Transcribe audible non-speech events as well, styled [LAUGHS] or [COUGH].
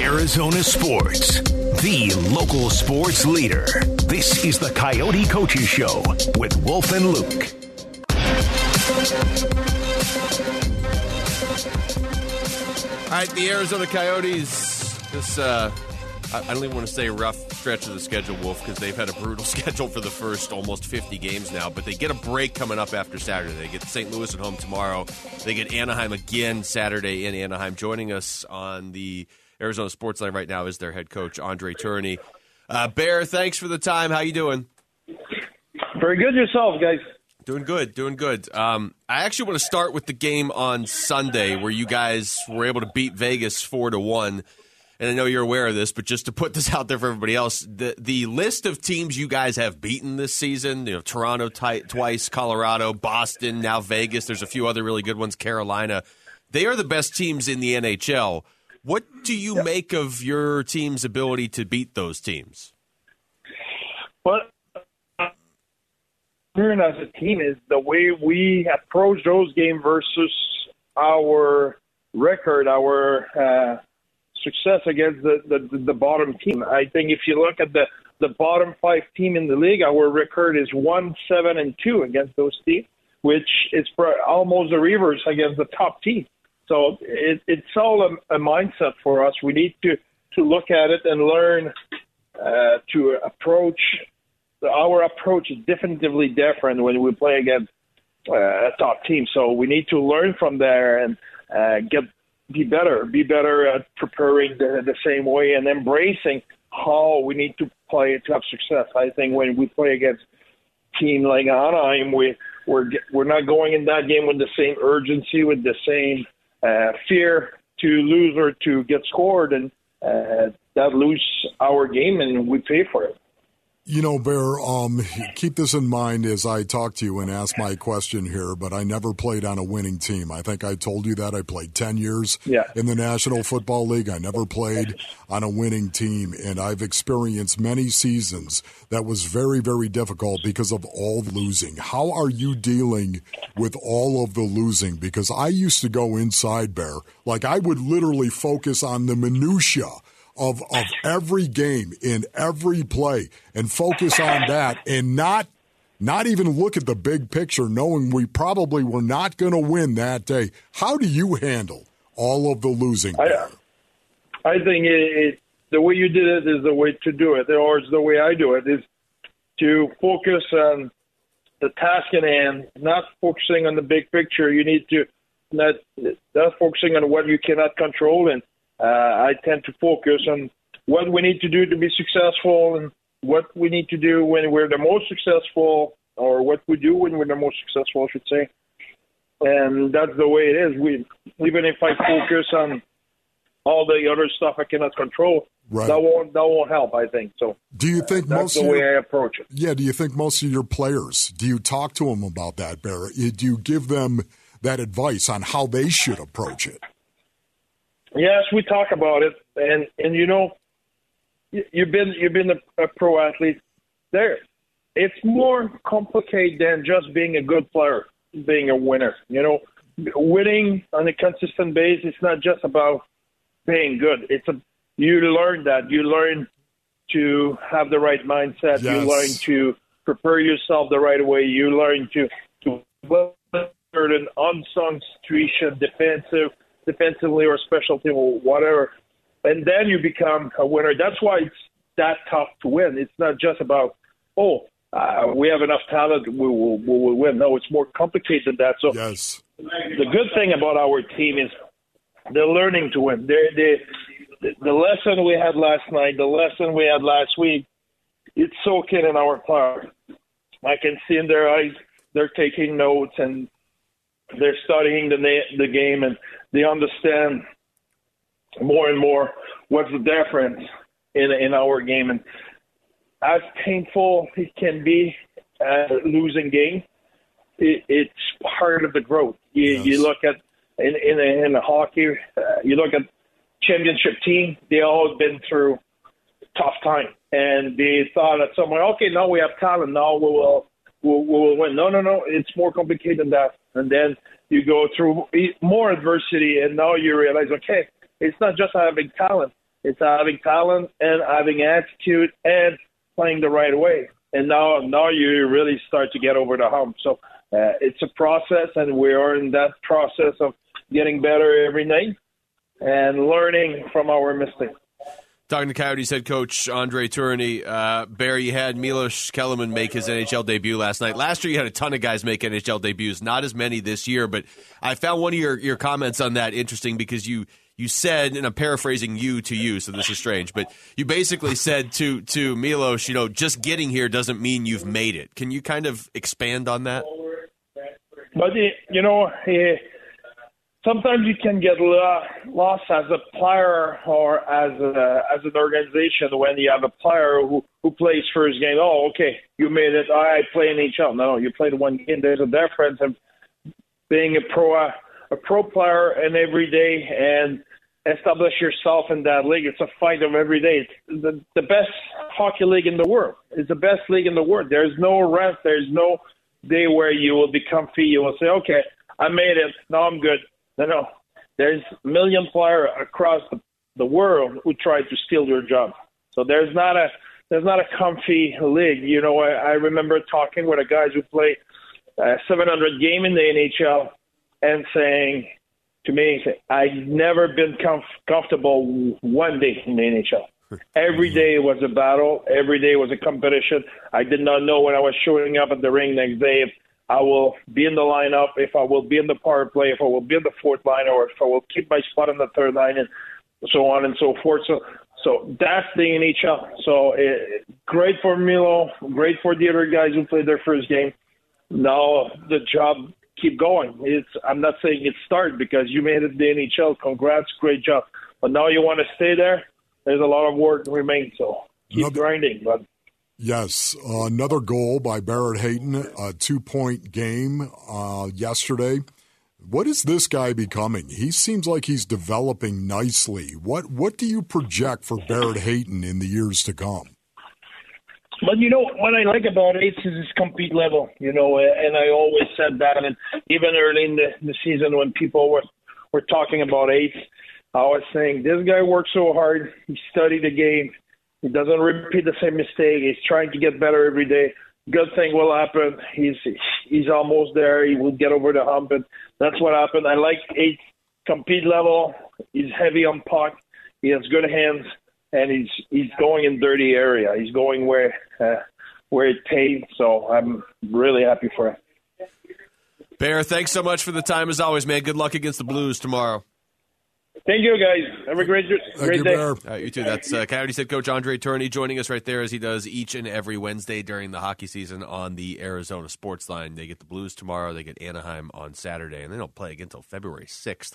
Arizona Sports, the local sports leader. This is the Coyote Coaches Show with Wolf and Luke. All right, the Arizona Coyotes. This uh, I don't even want to say rough stretch of the schedule, Wolf, because they've had a brutal [LAUGHS] schedule for the first almost 50 games now. But they get a break coming up after Saturday. They get St. Louis at home tomorrow. They get Anaheim again Saturday in Anaheim. Joining us on the Arizona Sports Line right now is their head coach Andre Tourigny. Uh, Bear, thanks for the time. How you doing? Very good yourself, guys. Doing good, doing good. Um, I actually want to start with the game on Sunday where you guys were able to beat Vegas four to one. And I know you're aware of this, but just to put this out there for everybody else, the the list of teams you guys have beaten this season, you know, Toronto t- twice, Colorado, Boston, now Vegas. There's a few other really good ones, Carolina. They are the best teams in the NHL. What do you make of your team's ability to beat those teams? Well, as a team is the way we approach those games versus our record, our uh, success against the, the the bottom team. I think if you look at the the bottom five team in the league, our record is one seven and two against those teams, which is almost the reverse against the top team. So it, it's all a, a mindset for us. We need to to look at it and learn uh, to approach our approach is definitively different when we play against uh, a top team. So we need to learn from there and uh, get be better, be better at preparing the, the same way and embracing how we need to play to have success. I think when we play against team like Anaheim, we we're we're not going in that game with the same urgency, with the same uh, fear to lose or to get scored, and uh, that lose our game, and we pay for it. You know, Bear, um, keep this in mind as I talk to you and ask my question here, but I never played on a winning team. I think I told you that. I played 10 years yeah. in the National Football League. I never played [LAUGHS] on a winning team, and I've experienced many seasons that was very, very difficult because of all the losing. How are you dealing with all of the losing? Because I used to go inside, Bear. Like, I would literally focus on the minutia of, of every game in every play and focus on that and not not even look at the big picture knowing we probably were not going to win that day. How do you handle all of the losing? I, I think it, it, the way you did it is the way to do it, or it's the way I do it, is to focus on the task at hand, not focusing on the big picture. You need to not not focusing on what you cannot control and uh, I tend to focus on what we need to do to be successful and what we need to do when we're the most successful, or what we do when we're the most successful, I should say. And that's the way it is. We even if I focus on all the other stuff I cannot control, right. that won't that won't help. I think so. Do you think uh, most the of way your, I approach it? Yeah. Do you think most of your players? Do you talk to them about that, Barrett? Do you give them that advice on how they should approach it? Yes, we talk about it, and and you know, you've been you've been a, a pro athlete. There, it's more complicated than just being a good player, being a winner. You know, winning on a consistent basis. It's not just about being good. It's a you learn that you learn to have the right mindset. Yes. You learn to prepare yourself the right way. You learn to to certain unsung situation, defensive defensively or special team or whatever, and then you become a winner. That's why it's that tough to win. It's not just about oh uh, we have enough talent, we will, we will win. No, it's more complicated than that. So yes. the good thing about our team is they're learning to win. They're, they the lesson we had last night, the lesson we had last week, it's soaking in our players. I can see in their eyes they're taking notes and they're studying the the game and they understand more and more what's the difference in in our game. And as painful it can be, uh, losing game, it, it's part of the growth. You, yes. you look at in in, in hockey, uh, you look at championship team. They all been through tough time, and they thought that someone, okay, now we have talent, now we will we'll, we'll win. No, no, no. It's more complicated than that. And then you go through more adversity, and now you realize, okay, It's not just having talent; it's having talent and having attitude and playing the right way. And now, now you really start to get over the hump. So uh, it's a process, and we are in that process of getting better every night and learning from our mistakes. Talking to Coyotes head coach Andre Tourigny, uh, Barry, you had Milos Kelemen make his NHL debut last night. Last year, you had a ton of guys make NHL debuts, not as many this year, but I found one of your, your comments on that interesting because you you said, and I'm paraphrasing you to you, so this is strange, but you basically said to to Milos, you know, just getting here doesn't mean you've made it. Can you kind of expand on that? But you know, sometimes you can get lost as a player or as a, as an organization when you have a player who who plays first game. Oh, okay, you made it. I play in NHL. No, you played one game. There's a difference of being a pro a pro player and every day and establish yourself in that league. It's a fight of every day. It's the, the best hockey league in the world. It's the best league in the world. There's no rest. There's no day where you will be comfy. You will say, okay, I made it. Now I'm good. No, no. There's a million players across the, the world who try to steal your job. So there's not a there's not a comfy league. You know, I, I remember talking with a guys who play a uh, 700 game in the NHL and saying to me, I've never been comf- comfortable one day in the NHL. Hmm. Every day was a battle. Every day was a competition. I did not know when I was showing up at the ring next day if I will be in the lineup, if I will be in the power play, if I will be in the fourth line, or if I will keep my spot in the third line, and so on and so forth. So, so that's the NHL. So it, great for Milo, great for the other guys who played their first game. Now the job keep going. It's I'm not saying it started because you made it the NHL. Congrats, great job. But now you want to stay there. There's a lot of work remains. So keep another, grinding, but. Yes, uh, another goal by Barrett Hayton, a two-point game uh, yesterday. What is this guy becoming? He seems like he's developing nicely. What what do you project for Barrett Hayton in the years to come? But you know what I like about Ace is his compete level. You know, and I always said that, and even early in the, the season when people were were talking about Ace, I was saying this guy works so hard. He studied the game. He doesn't repeat the same mistake. He's trying to get better every day. Good thing will happen. He's he's almost there. He will get over the hump, and that's what happened. I like Ace compete level. He's heavy on puck. He has good hands and he's he's going in dirty area. He's going where uh, where it pays. So I'm really happy for him. Bear, thanks so much for the time as always, man. Good luck against the Blues tomorrow. Thank you, guys. Have a great, great you, day. All right, you too. That's uh, Coyotes head coach Andre Tourigny joining us right there as he does each and every Wednesday during the hockey season on the Arizona Sports Line. They get the Blues tomorrow. They get Anaheim on Saturday, and they don't play again until February 6th.